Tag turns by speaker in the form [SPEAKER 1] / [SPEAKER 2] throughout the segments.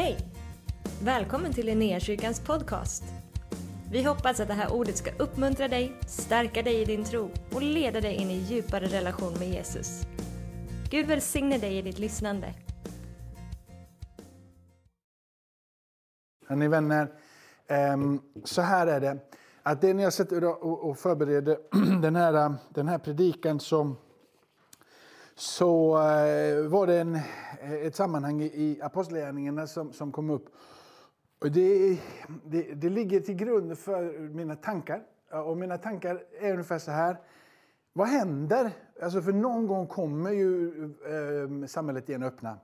[SPEAKER 1] Hej! Välkommen till Linnéakyrkans podcast. Vi hoppas att det här ordet ska uppmuntra dig, stärka dig i din tro och leda dig in i djupare relation med Jesus. Gud välsigne dig i ditt lyssnande.
[SPEAKER 2] Hörni vänner, ehm, så här är det. Att det när jag sitter och förbereder den här, den här predikan så, så eh, var det en, Eh, ett sammanhang i Apostlagärningarna som, som kom upp. Och det, det, det ligger till grund för mina tankar. Och mina tankar är ungefär så här. Vad händer? Alltså för någon gång kommer ju eh, samhället igen öppna.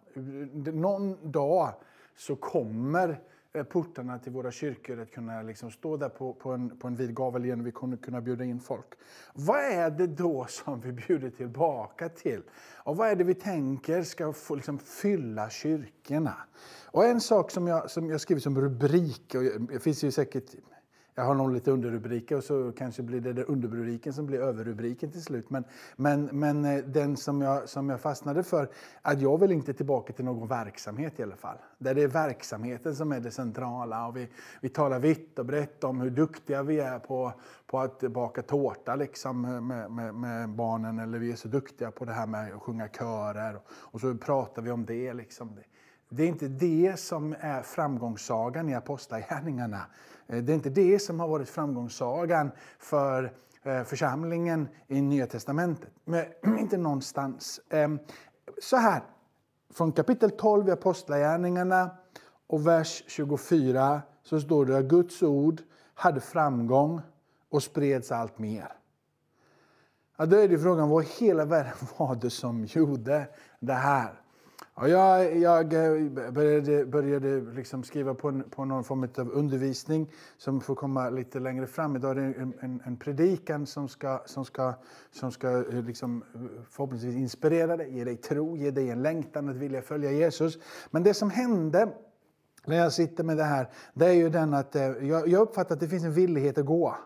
[SPEAKER 2] Någon dag så kommer Eh, Eh, portarna till våra kyrkor att kunna liksom stå där på, på, en, på en vid gavel igen och vi kunde kunna bjuda in folk. Vad är det då som vi bjuder tillbaka till? Och vad är det vi tänker ska få liksom fylla kyrkorna? Och en sak som jag, som jag skrivit som rubrik, och det finns ju säkert jag har någon lite underrubriker och så kanske blir det underrubriken som blir överrubriken till slut. Men, men, men eh, den som jag, som jag fastnade för, att jag vill inte tillbaka till någon verksamhet i alla fall. Där det är verksamheten som är det centrala. Och vi, vi talar vitt och brett om hur duktiga vi är på, på att baka tårta liksom med, med, med barnen. Eller vi är så duktiga på det här med att sjunga körer. Och så pratar vi om det. Liksom. Det är inte det som är framgångssagan i Apostlagärningarna. Eh, det är inte det som har varit framgångssagan för eh, församlingen i Nya Testamentet. Men inte någonstans. Ehm, så här, från kapitel 12 i Apostlagärningarna och vers 24 så står det att Guds ord hade framgång och spreds allt mer. Ja, då är det frågan, vad hela världen var det som gjorde det här? Ja, jag, jag eh, började, började liksom skriva på, en, på någon form av undervisning som får komma lite längre fram. Idag är det en, en, en predikan som ska, som ska, som ska eh, liksom förhoppningsvis inspirera dig, ge dig tro, ge dig en längtan att vilja följa Jesus. Men det som hände när jag sitter med det här, det är ju den att eh, jag, jag uppfattar att det finns en villighet att gå.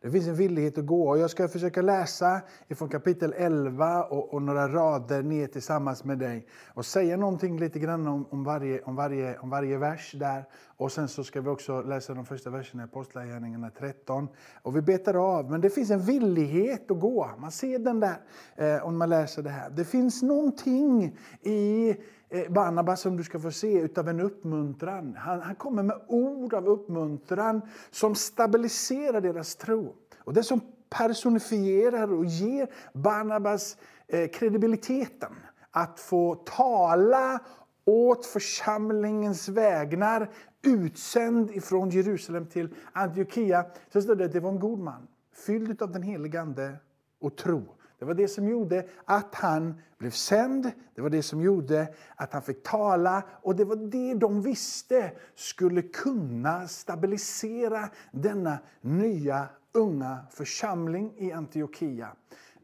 [SPEAKER 2] Det finns en villighet att gå. Jag ska försöka läsa ifrån kapitel 11 och, och, några rader ner tillsammans med dig. Och säga någonting lite grann om, om, varje, om, varje, om varje vers där. Och sen så ska vi också läsa de första verserna i Apostlagärningarna 13. Och vi betar av. Men det finns en villighet att gå. Man ser den där eh, om man läser det här. Det finns någonting i Eh, Barnabas som du ska få se utav en uppmuntran. Han, han kommer med ord av uppmuntran som stabiliserar deras tro. Och det som personifierar och ger Barnabas eh, kredibiliteten att få tala åt församlingens vägnar utsänd ifrån Jerusalem till Antiochia. Så stod det att det var en god man, fylld av den helige Ande och tro. Det var det som gjorde att han blev sänd, det var det som gjorde att han fick tala och det var det de visste skulle kunna stabilisera denna nya unga församling i Antiochia.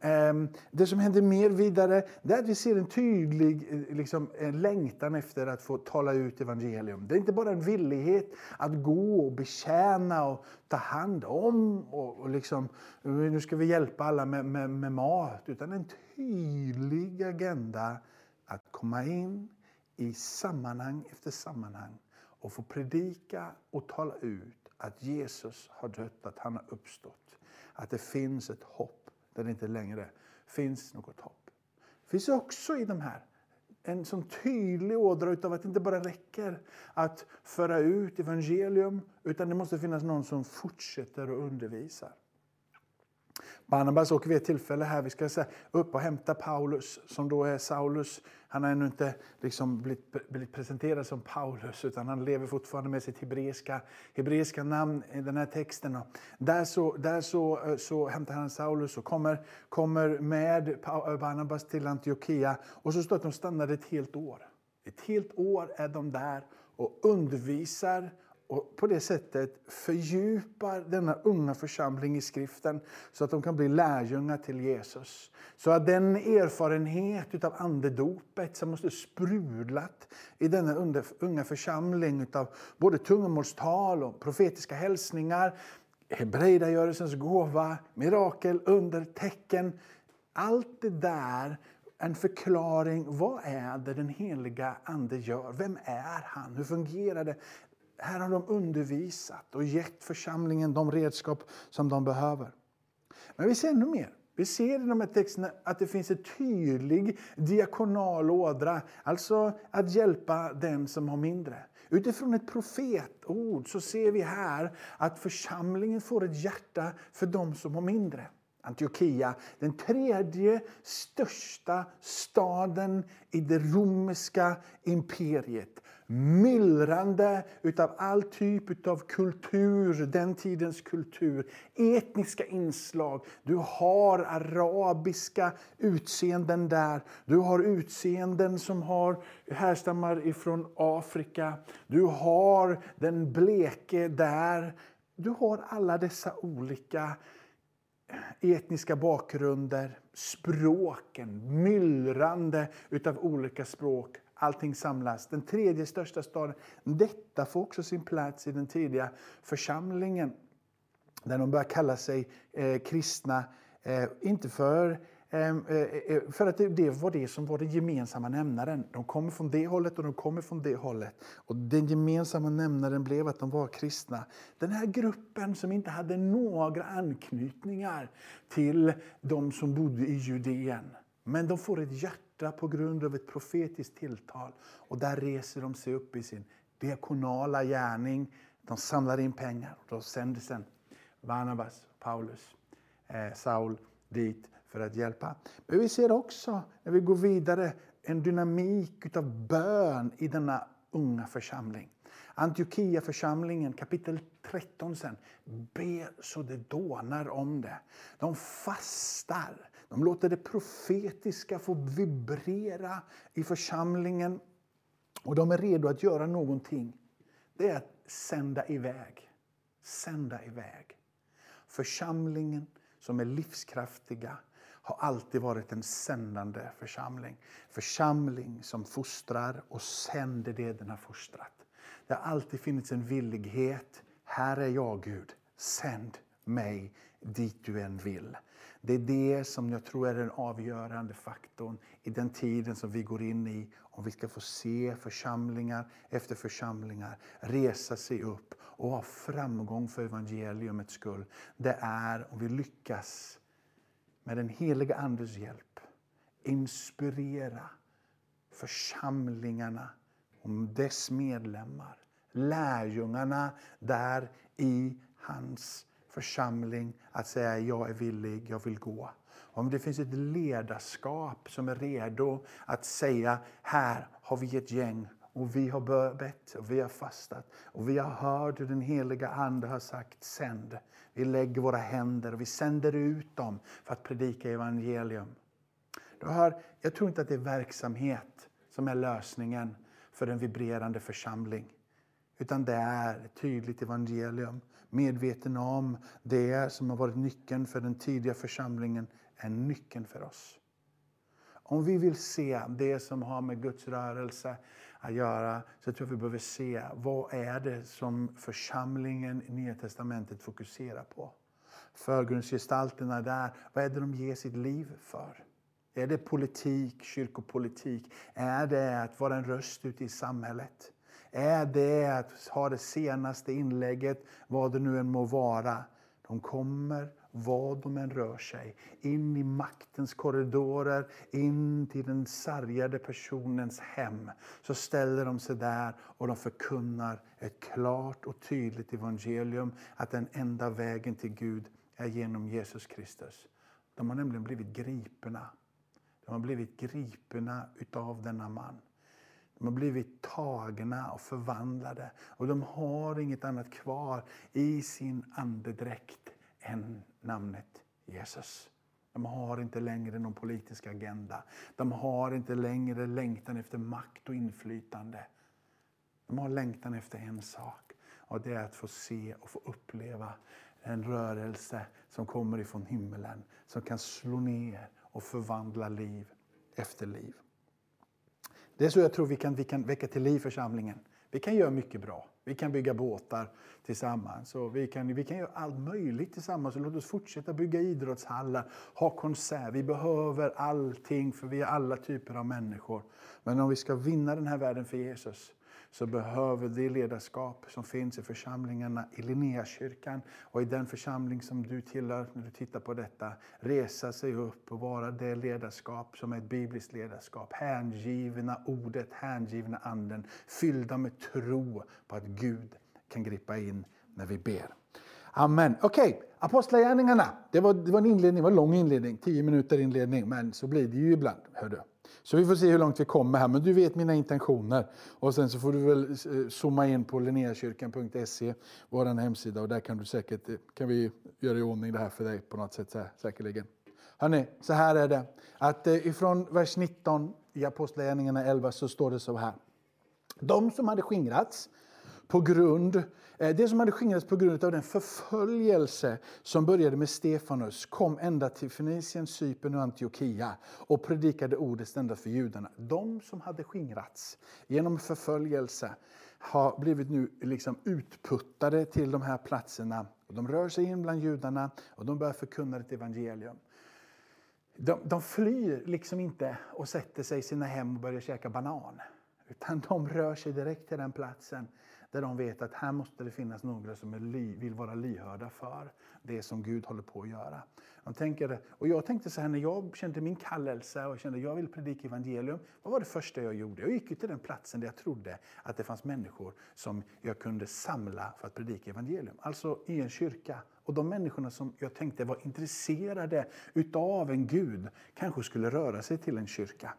[SPEAKER 2] Ehm, det som händer mer vidare det är att vi ser en tydlig eh, liksom, en längtan efter att få tala ut evangelium. Det är inte bara en villighet att gå och betjäna och ta hand om och, och liksom, nu ska vi hjälpa alla med, med, med mat. Utan en tydlig agenda att komma in i sammanhang efter sammanhang och få predika och tala ut att Jesus har dött, att han har uppstått. Att det finns ett hopp där det inte längre finns något hopp. Det finns också i de här en sån tydlig ådra av att det inte bara räcker att föra ut evangelium utan det måste finnas någon som fortsätter och undervisar. Barnabas åker vid ett tillfälle här, vi ska säga, upp och hämta Paulus som då är Saulus. Han har ännu inte liksom blivit, blivit presenterad som Paulus utan han lever fortfarande med sitt hebreiska, hebreiska namn i den här texten. Där, så, där så, eh, så hämtar han Saulus och kommer, kommer med eh, Barnabas till Antiochia. Och så står det att de stannade ett helt år. Ett helt år är de där och undervisar och på det sättet fördjupar denna unga församling i skriften så att de kan bli lärjungar till Jesus. Så att den erfarenhet av andedopet som måste sprudlat i denna unga församling av både tungomålstal och profetiska hälsningar, hebreidagörelsens gåva, mirakel, under, tecken. Allt det där en förklaring. Vad är det den heliga Ande gör? Vem är han? Hur fungerar det? Här har de undervisat och gett församlingen de redskap som de behöver. Men vi ser ännu mer. Vi ser i de här texterna att det finns en tydlig diakonal ådra, alltså att hjälpa den som har mindre. Utifrån ett profetord så ser vi här att församlingen får ett hjärta för de som har mindre. Antiochia, den tredje största staden i det romerska imperiet. Myllrande utav all typ av kultur, den tidens kultur. Etniska inslag. Du har arabiska utseenden där. Du har utseenden som har, härstammar ifrån Afrika. Du har den bleke där. Du har alla dessa olika etniska bakgrunder, språken, myllrande utav olika språk. Allting samlas. Den tredje största staden. Detta får också sin plats i den tidiga församlingen. Där de börjar kalla sig eh, kristna, eh, inte för Ehm, eh, eh, eh, för att det var det som var den gemensamma nämnaren. De kommer från det hållet och de kommer från det hållet. Och den gemensamma nämnaren blev att de var kristna. Den här gruppen som inte hade några anknytningar till de som bodde i Judeen. Men de får ett hjärta på grund av ett profetiskt tilltal. Och där reser de sig upp i sin diakonala gärning. De samlar in pengar och de sänder sen Barnabas, Paulus, eh, Saul dit för att hjälpa. Men vi ser också, när vi går vidare, en dynamik av bön i denna unga församling. Antiochia-församlingen, kapitel 13 sen, ber så det dånar om det. De fastar, de låter det profetiska få vibrera i församlingen. Och de är redo att göra någonting. Det är att sända iväg. Sända iväg. Församlingen som är livskraftiga har alltid varit en sändande församling. Församling som fostrar och sänder det den har fostrat. Det har alltid funnits en villighet. Här är jag Gud, sänd mig dit du än vill. Det är det som jag tror är den avgörande faktorn i den tiden som vi går in i. Om vi ska få se församlingar efter församlingar resa sig upp och ha framgång för evangeliumets skull. Det är om vi lyckas med den heliga Andes hjälp inspirera församlingarna och dess medlemmar, lärjungarna där i hans församling att säga jag är villig, jag vill gå. Om det finns ett ledarskap som är redo att säga här har vi ett gäng och vi har bett och vi har fastat och vi har hört hur den heliga Ande har sagt sänd. Vi lägger våra händer och vi sänder ut dem för att predika evangelium. Du hör, jag tror inte att det är verksamhet som är lösningen för en vibrerande församling. Utan det är ett tydligt evangelium. Medveten om det som har varit nyckeln för den tidiga församlingen är nyckeln för oss. Om vi vill se det som har med Guds rörelse att göra så tror jag vi behöver se vad är det som församlingen i Nya Testamentet fokuserar på. Förgrundsgestalterna där, vad är det de ger sitt liv för? Är det politik, kyrkopolitik? Är det att vara en röst ute i samhället? Är det att ha det senaste inlägget, vad det nu än må vara? De kommer vad de än rör sig. In i maktens korridorer, in till den sargade personens hem. Så ställer de sig där och de förkunnar ett klart och tydligt evangelium. Att den enda vägen till Gud är genom Jesus Kristus. De har nämligen blivit gripna. De har blivit gripna utav denna man. De har blivit tagna och förvandlade och de har inget annat kvar i sin andedräkt än namnet Jesus. De har inte längre någon politisk agenda. De har inte längre längtan efter makt och inflytande. De har längtan efter en sak och det är att få se och få uppleva en rörelse som kommer ifrån himmelen som kan slå ner och förvandla liv efter liv. Det är så jag tror vi kan, vi kan väcka till liv församlingen. Vi kan göra mycket bra. Vi kan bygga båtar tillsammans och vi kan, vi kan göra allt möjligt tillsammans. låt oss fortsätta bygga idrottshallar, ha konsert. Vi behöver allting för vi är alla typer av människor. Men om vi ska vinna den här världen för Jesus så behöver det ledarskap som finns i församlingarna i Linnéakyrkan och i den församling som du tillhör när du tittar på detta, resa sig upp och vara det ledarskap som är ett bibliskt ledarskap. Hängivna ordet, hängivna anden, fyllda med tro på att Gud kan gripa in när vi ber. Amen. Okej, okay. Apostlagärningarna. Det var, det var en inledning, det var en lång inledning, tio minuter inledning, men så blir det ju ibland. Hör du. Så vi får se hur långt vi kommer här, men du vet mina intentioner. Och sen så får du väl eh, zooma in på linneakyrkan.se, vår hemsida, och där kan du säkert, eh, kan vi göra i ordning det här för dig på något sätt säkerligen. Hörrni, så här är det, att eh, ifrån vers 19 i Apostlagärningarna 11 så står det så här. De som hade skingrats på grund eh, det som hade skingrats på grund av den förföljelse som började med Stefanus kom ända till Fenicien, Cypern och Antiochia och predikade ordet ända för judarna. De som hade skingrats genom förföljelse har blivit nu liksom utputtade till de här platserna. De rör sig in bland judarna och de börjar förkunna ett evangelium. De, de flyr liksom inte och sätter sig i sina hem och börjar käka banan. Utan de rör sig direkt till den platsen där de vet att här måste det finnas några som ly, vill vara lyhörda för det som Gud håller på att göra. De tänker, och jag tänkte så här när jag kände min kallelse och kände att jag vill predika evangelium. Vad var det första jag gjorde? Jag gick till den platsen där jag trodde att det fanns människor som jag kunde samla för att predika evangelium. Alltså i en kyrka. Och de människorna som jag tänkte var intresserade utav en Gud kanske skulle röra sig till en kyrka.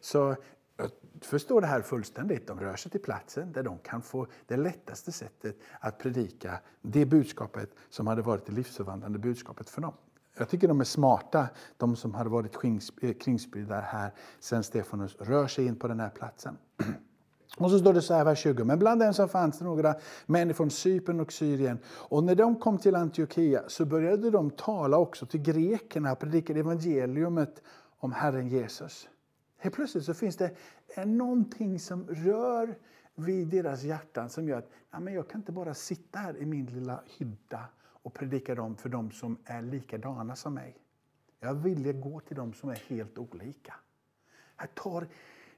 [SPEAKER 2] Så jag förstår det här fullständigt. De rör sig till platsen där de kan få det lättaste sättet att predika det budskapet som hade varit det livsförvandlande budskapet för dem. Jag tycker de är smarta, de som hade varit eh, kringspridda här sen Stefanus rör sig in på den här platsen. Och så står det så här, vers 20. Men bland dem så fanns det några män från Cypern och Syrien. Och när de kom till Antiochia så började de tala också till grekerna och predikade evangeliumet om Herren Jesus. Helt plötsligt så finns det någonting som rör vid deras hjärtan som gör att ja, men jag kan inte bara sitta här i min lilla hydda och predika dem för dem som är likadana som mig. Jag vill gå till dem som är helt olika. Här tar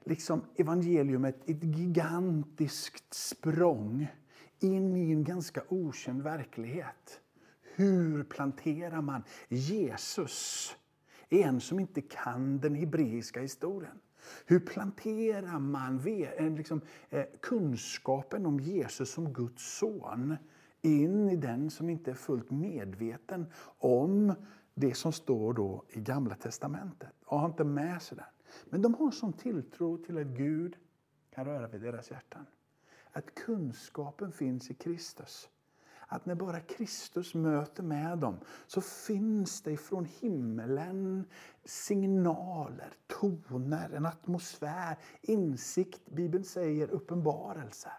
[SPEAKER 2] liksom evangeliumet ett gigantiskt språng in i en ganska okänd verklighet. Hur planterar man Jesus en som inte kan den hebreiska historien. Hur planterar man eh, liksom, eh, kunskapen om Jesus som Guds son in i den som inte är fullt medveten om det som står då i Gamla testamentet och har inte med sig den. Men de har sån tilltro till att Gud kan röra vid deras hjärtan. Att kunskapen finns i Kristus att när bara Kristus möter med dem så finns det från himmelen signaler, toner, en atmosfär, insikt, Bibeln säger uppenbarelse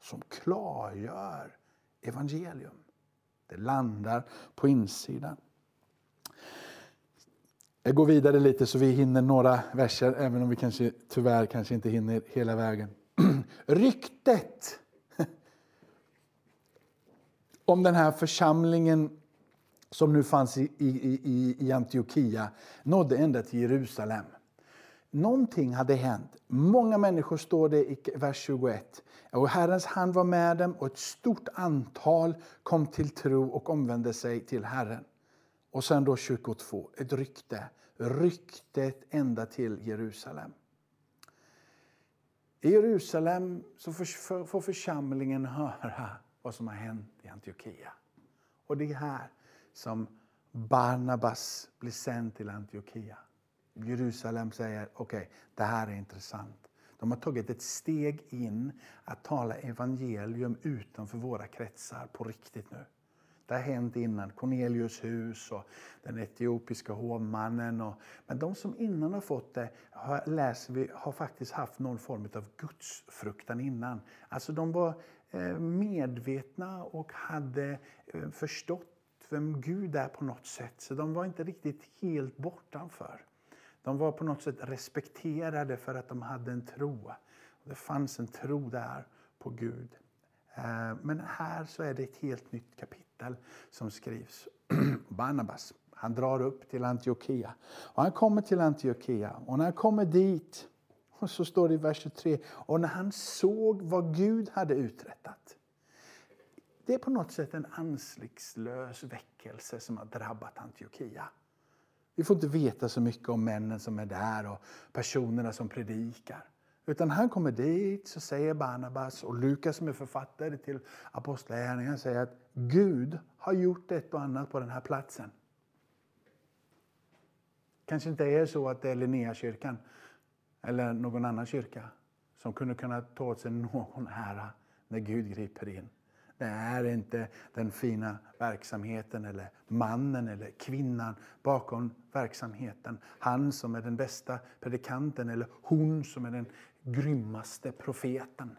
[SPEAKER 2] som klargör evangelium. Det landar på insidan. Jag går vidare lite så vi hinner några verser, även om vi kanske, tyvärr kanske inte hinner hela vägen. Ryktet om den här församlingen som nu fanns i, i, i, i Antiochia nådde ända till Jerusalem. Någonting hade hänt. Många människor står det i vers 21. Och Herrens hand var med dem och ett stort antal kom till tro och omvände sig till Herren. Och sen då 22, ett rykte. Ryktet ända till Jerusalem. I Jerusalem så får församlingen höra vad som har hänt i Antiochia. Och det är här som Barnabas blir sänd till Antiochia. Jerusalem säger okej, okay, det här är intressant. De har tagit ett steg in att tala evangelium utanför våra kretsar på riktigt nu. Det har hänt innan. Cornelius hus och den etiopiska hovmannen. Och, men de som innan har fått det har, läser vi, har faktiskt haft någon form av gudsfruktan innan. Alltså de var Eh, medvetna och hade eh, förstått vem Gud är på något sätt. Så de var inte riktigt helt bortanför. De var på något sätt respekterade för att de hade en tro. Det fanns en tro där på Gud. Eh, men här så är det ett helt nytt kapitel som skrivs. Barnabas, han drar upp till Antiochia. Och han kommer till Antiochia och när han kommer dit, och så står det i vers 23, och när han såg vad Gud hade uträttat. Det är på något sätt en ansiktslös väckelse som har drabbat Antiochia. Vi får inte veta så mycket om männen som är där och personerna som predikar. Utan han kommer dit, så säger Barnabas och Lukas som är författare till Apostlagärningarna säger att Gud har gjort ett och annat på den här platsen. kanske inte är så att det är Linnéakyrkan eller någon annan kyrka som kunde kunna ta åt sig någon ära när Gud griper in. Det är inte den fina verksamheten eller mannen eller kvinnan bakom verksamheten. Han som är den bästa predikanten eller hon som är den grymmaste profeten.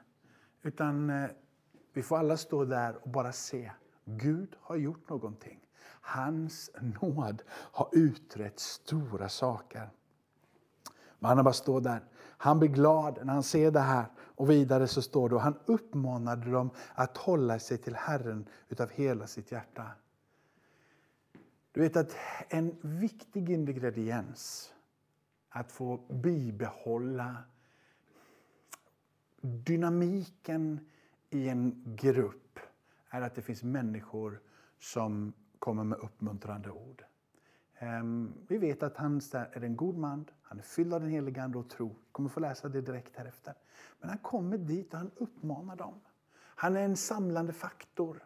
[SPEAKER 2] Utan eh, vi får alla stå där och bara se. Gud har gjort någonting. Hans nåd har utrett stora saker. Men han bara står där. Han blir glad när han ser det här. Och vidare så står det, och han uppmanade dem att hålla sig till Herren utav hela sitt hjärta. Du vet att en viktig ingrediens att få bibehålla dynamiken i en grupp är att det finns människor som kommer med uppmuntrande ord. Ehm, vi vet att han är en god man, han är fylld av den helige Ande och tro. Vi kommer få läsa det direkt härefter. Men han kommer dit och han uppmanar dem. Han är en samlande faktor.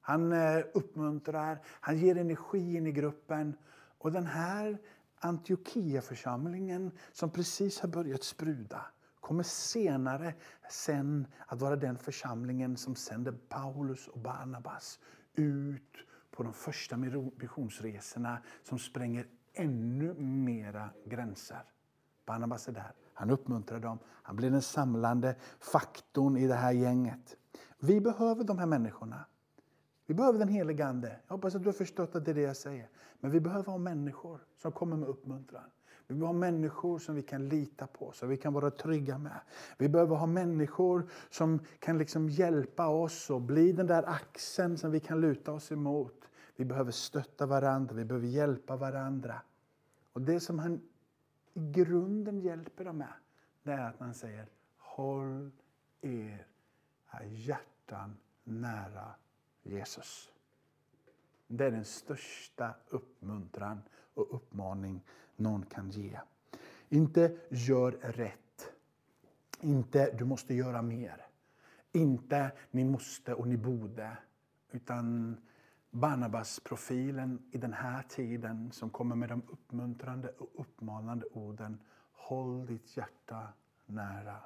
[SPEAKER 2] Han eh, uppmuntrar, han ger energi in i gruppen. Och den här Antiochia-församlingen som precis har börjat spruda kommer senare sen att vara den församlingen som sänder Paulus och Barnabas ut på de första missionsresorna som spränger ännu mera gränser. Barnabas är där. Han uppmuntrar dem. Han blir den samlande faktorn i det här gänget. Vi behöver de här människorna. Vi behöver den helige Ande. Jag hoppas att du har förstått att det är det jag säger. Men vi behöver ha människor som kommer med uppmuntran. Vi behöver ha människor som vi kan lita på, som vi kan vara trygga med. Vi behöver ha människor som kan liksom hjälpa oss och bli den där axeln som vi kan luta oss emot. Vi behöver stötta varandra, vi behöver hjälpa varandra. Och Det som han i grunden hjälper dem med, det är att man säger håll er hjärtan nära Jesus. Det är den största uppmuntran och uppmaning någon kan ge. Inte gör rätt. Inte du måste göra mer. Inte ni måste och ni borde. Utan Barnabas-profilen i den här tiden som kommer med de uppmuntrande och uppmanande orden. Håll ditt hjärta nära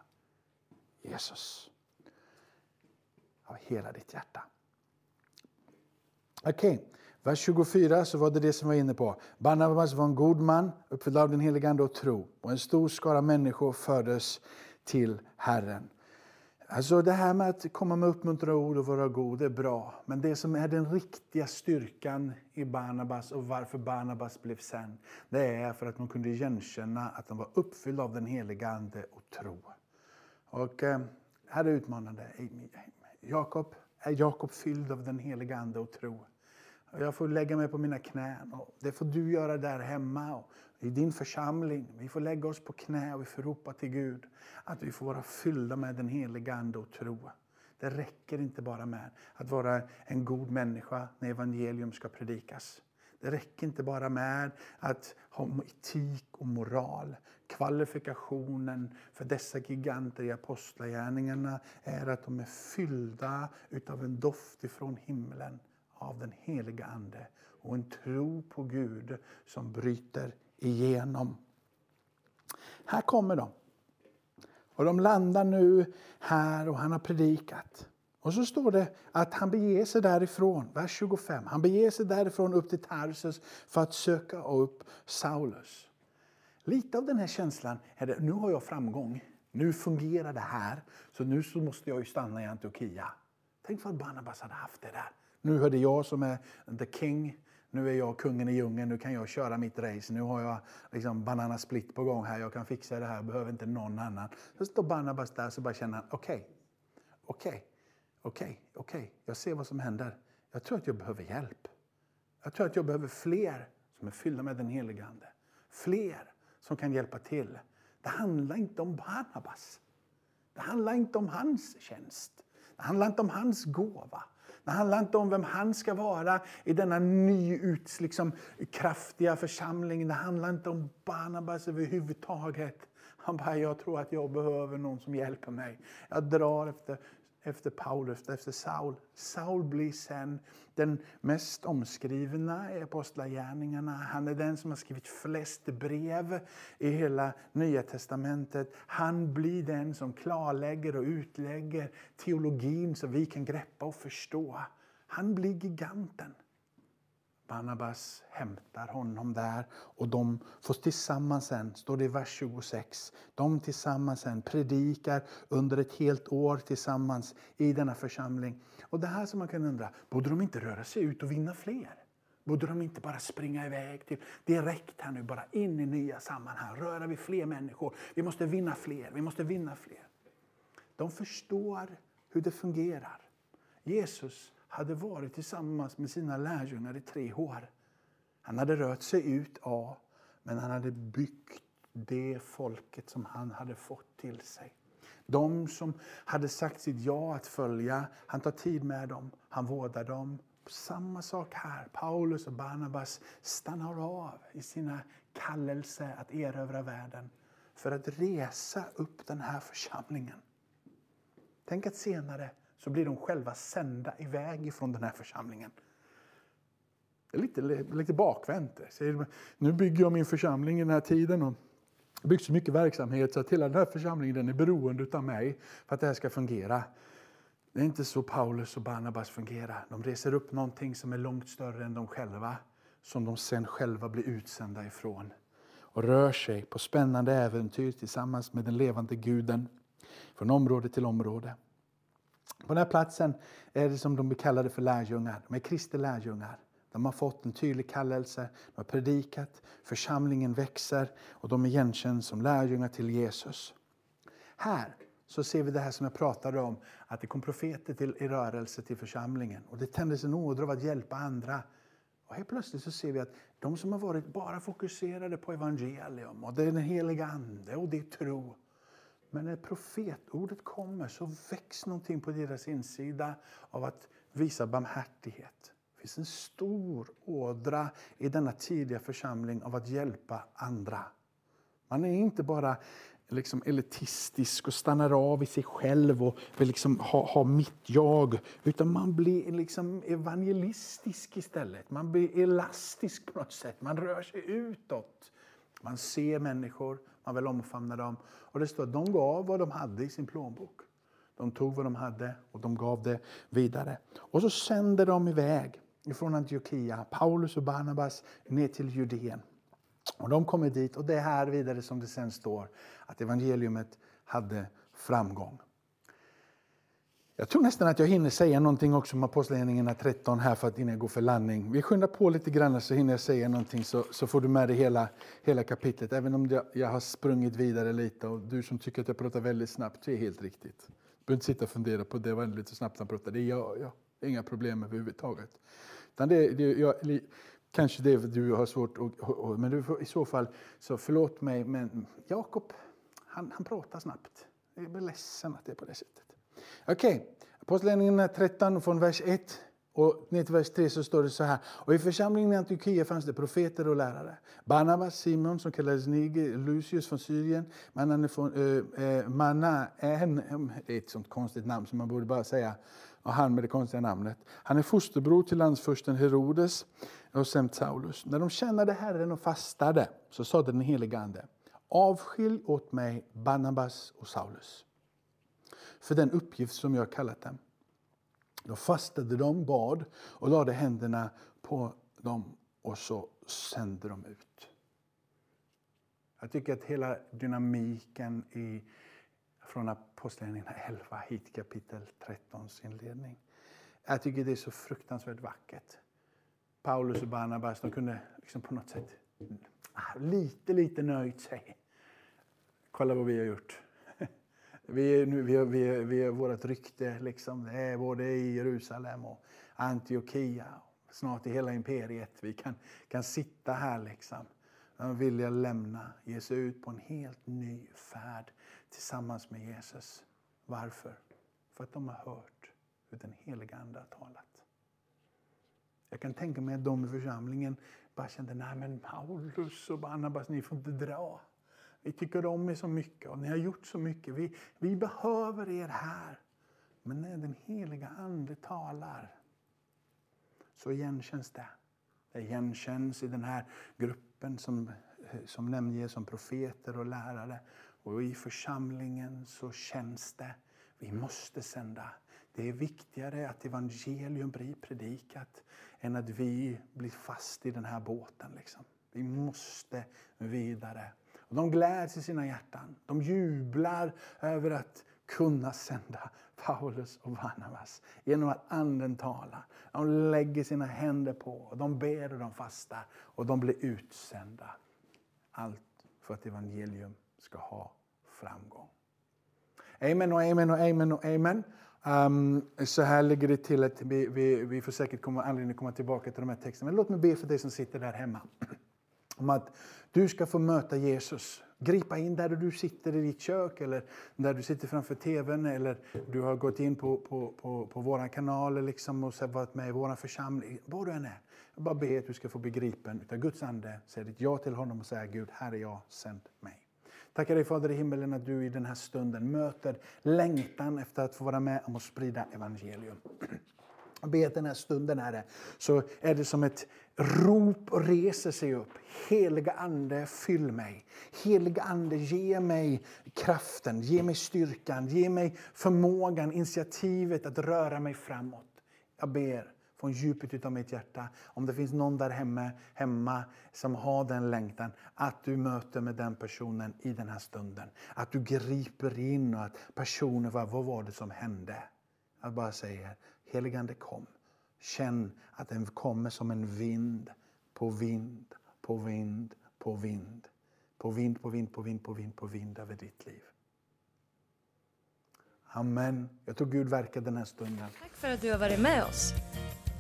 [SPEAKER 2] Jesus. Av hela ditt hjärta. Okej, okay. vers 24 så var det det som var inne på. Barnabas var en god man, uppfylld av den helige Ande och tro. Och en stor skara människor fördes till Herren. Alltså det här med att komma med uppmuntrande ord och vara god är bra. Men det som är den riktiga styrkan i Barnabas och varför Barnabas blev sänd, det är för att man kunde igenkänna att han var uppfylld av den heliga Ande och tro. Och eh, här är utmanande. Jakob, är Jakob fylld av den heliga Ande och tro? Jag får lägga mig på mina knän. Och det får du göra där hemma och i din församling. Vi får lägga oss på knä och vi får ropa till Gud att vi får vara fyllda med den heliga Ande och tro. Det räcker inte bara med att vara en god människa när evangelium ska predikas. Det räcker inte bara med att ha etik och moral. Kvalifikationen för dessa giganter i apostlagärningarna är att de är fyllda utav en doft ifrån himlen av den heliga Ande och en tro på Gud som bryter igenom. Här kommer de. Och de landar nu här och han har predikat. Och så står det att han beger sig därifrån, vers 25. Han beger sig därifrån upp till Tarsus för att söka upp Saulus. Lite av den här känslan är det, nu har jag framgång. Nu fungerar det här, så nu så måste jag ju stanna i Antiochia. Tänk vad Barnabas hade haft det där. Nu är det jag som är the king. Nu är jag kungen i djungeln, nu kan jag köra mitt race. Nu har jag liksom banana split på gång här, jag kan fixa det här, behöver inte någon annan. Så står Barnabas där och bara känner okej, okay, okej, okay, okej, okay, okej, jag ser vad som händer. Jag tror att jag behöver hjälp. Jag tror att jag behöver fler som är fyllda med den helige Ande. Fler som kan hjälpa till. Det handlar inte om Barnabas. Det handlar inte om hans tjänst. Det handlar inte om hans gåva. Det handlar inte om vem han ska vara i denna nyuts, liksom, kraftiga församling. Det handlar inte om Barnabas överhuvudtaget. Han bara, jag tror att jag behöver någon som hjälper mig. Jag drar efter efter Paulus, efter Saul. Saul blir sen den mest omskrivna i Apostlagärningarna. Han är den som har skrivit flest brev i hela Nya Testamentet. Han blir den som klarlägger och utlägger teologin så vi kan greppa och förstå. Han blir giganten. Barnabas hämtar honom där och de får tillsammans sen, står det i vers 26, de tillsammans sen predikar under ett helt år tillsammans i denna församling. Och det här som man kan undra, borde de inte röra sig ut och vinna fler? Borde de inte bara springa iväg till direkt här nu, bara in i nya sammanhang, röra vid fler människor. Vi måste vinna fler, vi måste vinna fler. De förstår hur det fungerar. Jesus hade varit tillsammans med sina lärjungar i tre år. Han hade rört sig ut, ja, men han hade byggt det folket som han hade fått till sig. De som hade sagt sitt ja att följa, han tar tid med dem, han vårdar dem. Samma sak här. Paulus och Barnabas stannar av i sina kallelser att erövra världen för att resa upp den här församlingen. Tänk att senare så blir de själva sända iväg ifrån den här församlingen. Det är lite, lite bakvänt. Nu bygger jag min församling i den här tiden. Och det byggs så mycket verksamhet så att hela den här församlingen den är beroende av mig för att det här ska fungera. Det är inte så Paulus och Barnabas fungerar. De reser upp någonting som är långt större än de själva. Som de sen själva blir utsända ifrån. Och rör sig på spännande äventyr tillsammans med den levande guden. Från område till område. På den här platsen är det som de blir kallade för lärjungar. De är Kristi lärjungar. De har fått en tydlig kallelse, de har predikat, församlingen växer och de är igenkända som lärjungar till Jesus. Här så ser vi det här som jag pratade om, att det kom profeter till, i rörelse till församlingen. Och det tändes en ådra av att hjälpa andra. Och helt plötsligt så ser vi att de som har varit bara fokuserade på evangelium och den heliga Ande och det är tro. Men när profetordet kommer så väcks någonting på deras insida av att visa barmhärtighet. Det finns en stor ådra i denna tidiga församling av att hjälpa andra. Man är inte bara liksom elitistisk och stannar av i sig själv och vill liksom ha, ha mitt jag. Utan man blir liksom evangelistisk istället. Man blir elastisk på något sätt. Man rör sig utåt. Man ser människor, man vill omfamna dem. Och det står att de gav vad de hade i sin plånbok. De tog vad de hade och de gav det vidare. Och så sände de iväg från Antiochia, Paulus och Barnabas, ner till Judeen. Och de kommer dit och det är här vidare som det sen står att evangeliumet hade framgång. Jag tror nästan att jag hinner säga någonting också om Apostlagärningarna 13 här för att innan jag går för landning. Vi skyndar på lite grann så hinner jag säga någonting så, så får du med dig hela, hela kapitlet. Även om jag, jag har sprungit vidare lite och du som tycker att jag pratar väldigt snabbt, det är helt riktigt. Du behöver inte sitta och fundera på det var lite snabbt han pratade. Det är jag, jag. Inga problem överhuvudtaget. Utan det, det, jag, kanske det du har svårt att... Men du, i så fall, så förlåt mig, men Jakob, han, han pratar snabbt. Jag blir ledsen att det är på det sättet. Okej, okay. Apostlagärningarna 13 från vers 1 och ner till vers 3 så står det så här. Och i församlingen i Antiochia fanns det profeter och lärare. Barnabas, Simon som kallades Niger, Lucius från Syrien, mannen från eh, eh, uh, uh, Mana, en, mm, det är ett sånt konstigt namn som man borde bara säga, och han med det konstiga namnet. Han är fosterbror till landsfursten Herodes och sen Saulus. När de tjänade Herren och fastade så sade den helige Ande, avskilj åt mig Barnabas och Saulus för den uppgift som jag kallat dem. Då fastade de, bad och lade händerna på dem och så sände de ut. Jag tycker att hela dynamiken i, från Apostlagärningarna 11 hit kapitel 13 inledning. Jag tycker det är så fruktansvärt vackert. Paulus och Barnabas, de kunde liksom på något sätt ah, lite, lite nöjt sig. Kolla vad vi har gjort. Vi är, nu, vi är, vi är, vi är vårt rykte liksom. Det är både i Jerusalem och Antiochia. Snart i hela imperiet. Vi kan, kan sitta här liksom. De vilja lämna, ge sig ut på en helt ny färd tillsammans med Jesus. Varför? För att de har hört hur den heliga Ande har talat. Jag kan tänka mig att de i församlingen bara kände, nej men Paulus och Barnabas, ni får inte dra. Vi tycker om er så mycket och ni har gjort så mycket. Vi, vi behöver er här. Men när den heliga Ande talar så igenkänns det. Det igenkänns i den här gruppen som, som nämnges som profeter och lärare. Och i församlingen så känns det. Vi måste sända. Det är viktigare att evangelium blir predikat än att vi blir fast i den här båten. Liksom. Vi måste vidare. De gläds i sina hjärtan. De jublar över att kunna sända Paulus och Barnabas genom att Anden talar. De lägger sina händer på, de ber och de fastar och de blir utsända. Allt för att evangelium ska ha framgång. Amen och amen och amen och amen. Um, så här ligger det till att vi, vi, vi får säkert komma, anledning att komma tillbaka till de här texterna. Men låt mig be för dig som sitter där hemma. Om att du ska få möta Jesus. Gripa in där du sitter i ditt kök eller där du sitter framför tvn eller du har gått in på, på, på, på våra kanaler liksom och varit med i vår församling. Var du än är. Jag bara ber att du ska få begripen utav Guds ande. Säg ditt ja till honom och säga Gud, här är jag, sänd mig. Tackar dig Fader i himmelen att du i den här stunden möter längtan efter att få vara med om att sprida evangelium. Jag ber att den här stunden, Herre, så är det som ett rop och reser sig upp. Heliga Ande, fyll mig. Heliga Ande, ge mig kraften, ge mig styrkan, ge mig förmågan, initiativet att röra mig framåt. Jag ber från djupet av mitt hjärta, om det finns någon där hemma, hemma som har den längtan, att du möter med den personen i den här stunden. Att du griper in och att personen, vad var det som hände? Jag bara säger, heligande kom. Känn att den kommer som en vind på vind, på vind, på vind. På vind, på vind, på vind, på vind, på vind över ditt liv. Amen. Jag tror Gud verkar den här stunden.
[SPEAKER 1] Tack för att du har varit med oss.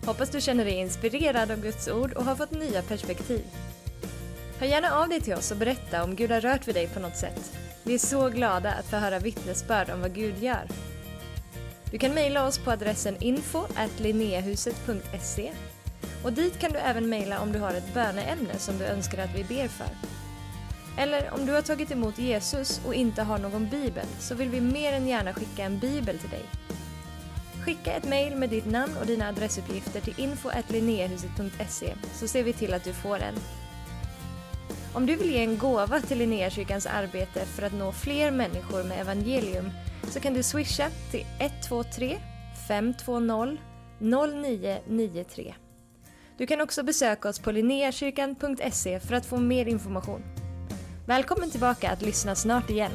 [SPEAKER 1] Hoppas du känner dig inspirerad av Guds ord och har fått nya perspektiv. Hör gärna av dig till oss och berätta om Gud har rört vid dig på något sätt. Vi är så glada att få höra vittnesbörd om vad Gud gör. Du kan mejla oss på adressen info och dit kan du även mejla om du har ett böneämne som du önskar att vi ber för. Eller om du har tagit emot Jesus och inte har någon bibel så vill vi mer än gärna skicka en bibel till dig. Skicka ett mejl med ditt namn och dina adressuppgifter till info så ser vi till att du får en. Om du vill ge en gåva till Linnéakyrkans arbete för att nå fler människor med evangelium så kan du swisha till 123 520 0993. Du kan också besöka oss på linneakyrkan.se för att få mer information. Välkommen tillbaka att lyssna snart igen.